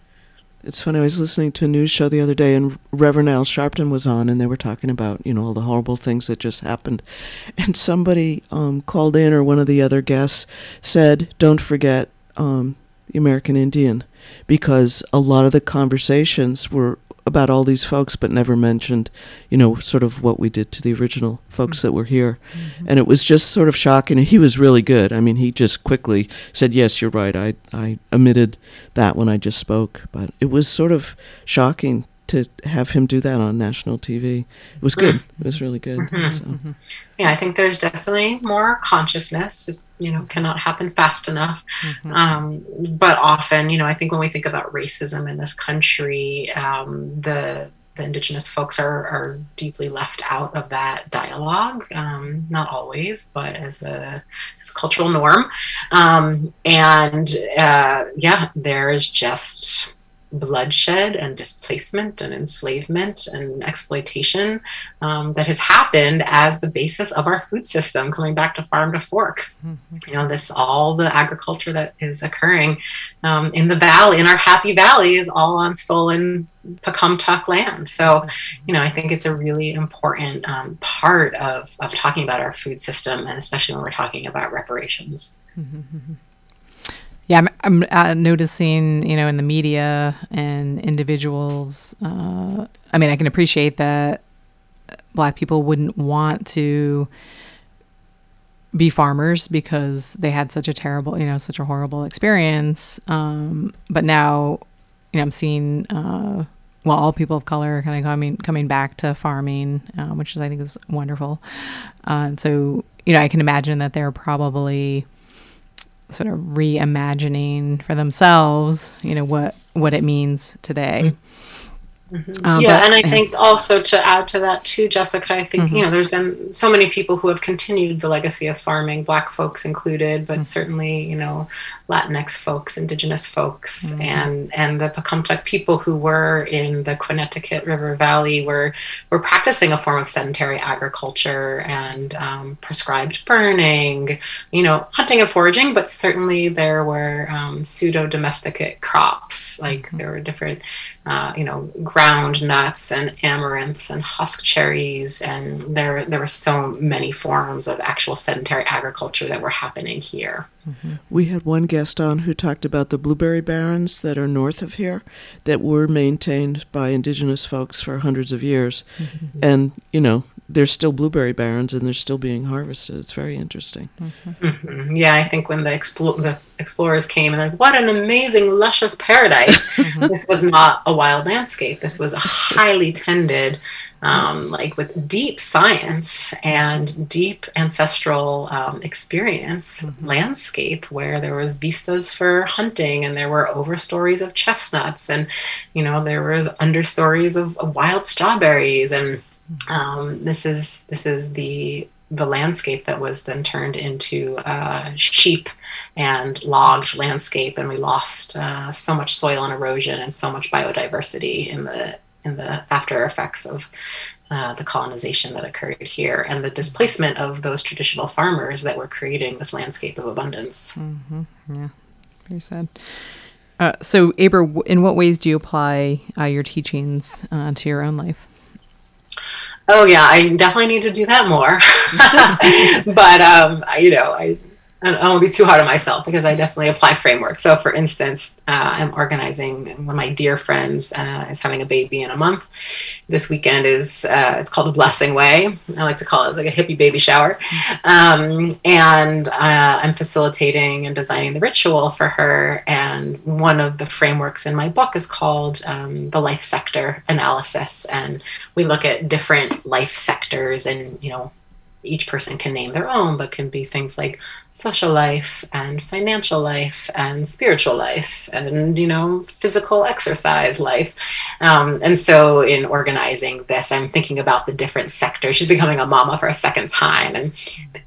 It's funny. I was listening to a news show the other day, and Reverend Al Sharpton was on, and they were talking about you know all the horrible things that just happened, and somebody um, called in, or one of the other guests said, "Don't forget um, the American Indian," because a lot of the conversations were about all these folks, but never mentioned, you know, sort of what we did to the original folks mm-hmm. that were here. Mm-hmm. And it was just sort of shocking. He was really good. I mean, he just quickly said, "Yes, you're right. I I omitted that when I just spoke." But it was sort of shocking to have him do that on national TV. It was good. It was really good. Mm-hmm. So. Mm-hmm. Yeah, I think there's definitely more consciousness you know cannot happen fast enough mm-hmm. um, but often you know i think when we think about racism in this country um, the the indigenous folks are, are deeply left out of that dialogue um, not always but as a, as a cultural norm um, and uh, yeah there is just bloodshed and displacement and enslavement and exploitation um, that has happened as the basis of our food system coming back to farm to fork mm-hmm. you know this all the agriculture that is occurring um, in the valley in our happy valley is all on stolen Pocumtuck land. So, you know, I think it's a really important um, part of, of talking about our food system, and especially when we're talking about reparations. Mm-hmm. Yeah, I'm, I'm uh, noticing, you know, in the media and individuals. Uh, I mean, I can appreciate that black people wouldn't want to be farmers because they had such a terrible, you know, such a horrible experience. Um, but now, you know, I'm seeing uh, well, all people of color kind of coming coming back to farming, um, which is I think is wonderful. Uh, and so, you know, I can imagine that they're probably sort of reimagining for themselves, you know, what what it means today. Mm-hmm. Mm-hmm. Uh, yeah, but, and I think also to add to that too, Jessica, I think mm-hmm. you know there's been so many people who have continued the legacy of farming, Black folks included, but mm-hmm. certainly you know Latinx folks, Indigenous folks, mm-hmm. and and the Pocumtuck people who were in the Connecticut River Valley were were practicing a form of sedentary agriculture and um, prescribed burning, you know, hunting and foraging, but certainly there were um, pseudo domesticate crops, like mm-hmm. there were different. Uh, you know, ground nuts and amaranths and husk cherries, and there there were so many forms of actual sedentary agriculture that were happening here. Mm-hmm. We had one guest on who talked about the blueberry barrens that are north of here that were maintained by indigenous folks for hundreds of years. Mm-hmm. And, you know, there's still blueberry barrens and they're still being harvested. It's very interesting. Mm-hmm. mm-hmm. Yeah, I think when the, explo- the explorers came and like, what an amazing, luscious paradise. Mm-hmm. this was not a wild landscape. This was a highly tended, um, like with deep science and deep ancestral um, experience mm-hmm. landscape where there was vistas for hunting and there were overstories of chestnuts and you know there were understories of, of wild strawberries and um, this is this is the the landscape that was then turned into uh, sheep and logged landscape, and we lost uh, so much soil and erosion and so much biodiversity in the in the after effects of uh, the colonization that occurred here and the displacement of those traditional farmers that were creating this landscape of abundance. Mm-hmm. Yeah, very sad. Uh, so, Abrah, in what ways do you apply uh, your teachings uh, to your own life? Oh yeah, I definitely need to do that more. but um, I, you know, I I don't want to be too hard on myself because I definitely apply framework. So, for instance, uh, I'm organizing one of my dear friends uh, is having a baby in a month. This weekend is uh, it's called the Blessing Way. I like to call it it's like a hippie baby shower, um, and uh, I'm facilitating and designing the ritual for her. And one of the frameworks in my book is called um, the life sector analysis, and we look at different life sectors and you know each person can name their own, but can be things like social life and financial life and spiritual life and, you know, physical exercise life. Um, and so in organizing this, I'm thinking about the different sectors. She's becoming a mama for a second time and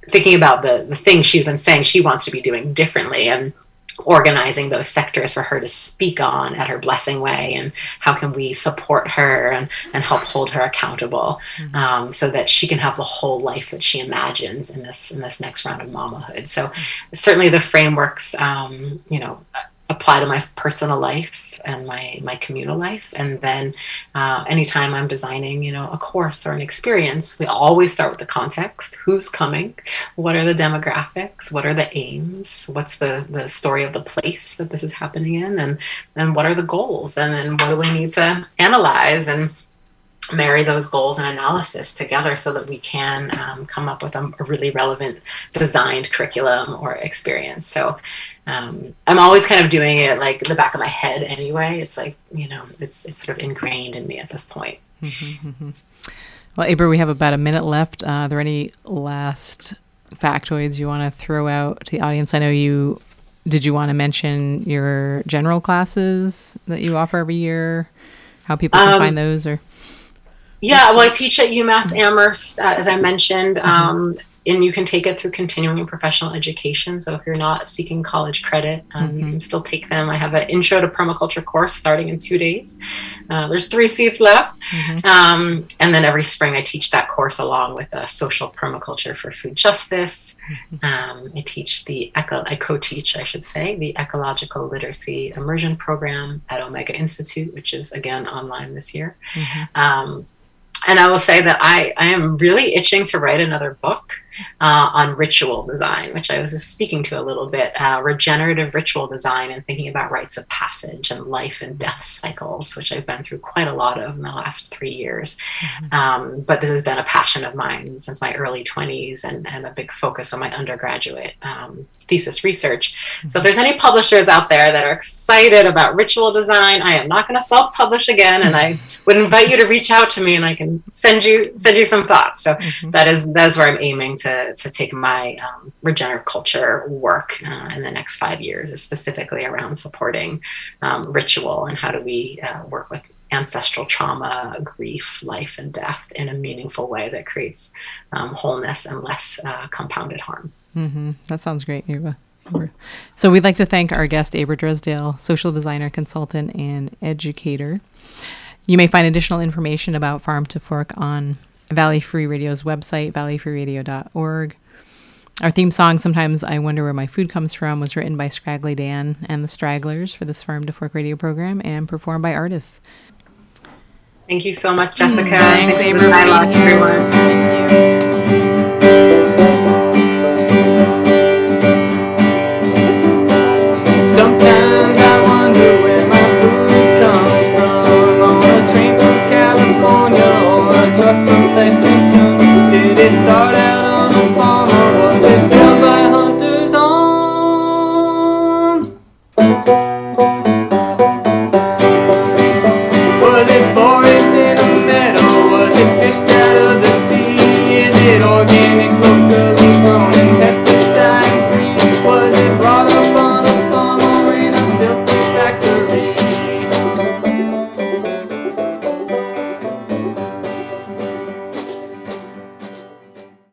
thinking about the, the things she's been saying she wants to be doing differently. And organizing those sectors for her to speak on at her blessing way and how can we support her and, and help hold her accountable mm-hmm. um, so that she can have the whole life that she imagines in this in this next round of mamahood so certainly the frameworks um, you know apply to my personal life and my my communal life. And then uh, anytime i'm designing you know a course or an experience we always start with the context. Who's coming? What are the demographics? What are the aims? What's the the story of the place that this is happening in? And and what are the goals? And then what do we need to analyze and marry those goals and analysis together so that we can um, come up with a, a, really relevant designed curriculum or experience. So um, I'm always kind of doing it like in the back of my head anyway. It's like, you know, it's, it's sort of ingrained in me at this point. Mm-hmm, mm-hmm. Well, Abrah, we have about a minute left. Uh, are there any last factoids you want to throw out to the audience? I know you did you want to mention your general classes that you offer every year? How people can um, find those or yeah, well, I teach at UMass Amherst, uh, as I mentioned. Mm-hmm. And you can take it through continuing professional education. So if you're not seeking college credit, um, mm-hmm. you can still take them. I have an intro to permaculture course starting in two days. Uh, there's three seats left, mm-hmm. um, and then every spring I teach that course along with a social permaculture for food justice. Mm-hmm. Um, I teach the eco, I co-teach, I should say, the ecological literacy immersion program at Omega Institute, which is again online this year. Mm-hmm. Um, and I will say that I, I am really itching to write another book uh, on ritual design, which I was speaking to a little bit, uh, regenerative ritual design and thinking about rites of passage and life and death cycles, which I've been through quite a lot of in the last three years. Mm-hmm. Um, but this has been a passion of mine since my early 20s and, and a big focus on my undergraduate um, thesis research. So if there's any publishers out there that are excited about ritual design, I am not going to self-publish again, and I would invite you to reach out to me, and I can send you send you some thoughts. So mm-hmm. that is that is where I'm aiming to to take my um, regenerative culture work uh, in the next five years, is specifically around supporting um, ritual and how do we uh, work with ancestral trauma, grief, life, and death in a meaningful way that creates um, wholeness and less uh, compounded harm. Mm-hmm. That sounds great, Ava. So we'd like to thank our guest, Abrah Dresdale, social designer, consultant, and educator. You may find additional information about Farm to Fork on Valley Free Radio's website, valleyfreeradio.org. Our theme song, Sometimes I Wonder Where My Food Comes From, was written by Scraggly Dan and the Stragglers for this Farm to Fork radio program and performed by artists. Thank you so much, Jessica. Thanks, Thanks for everyone. Thank you.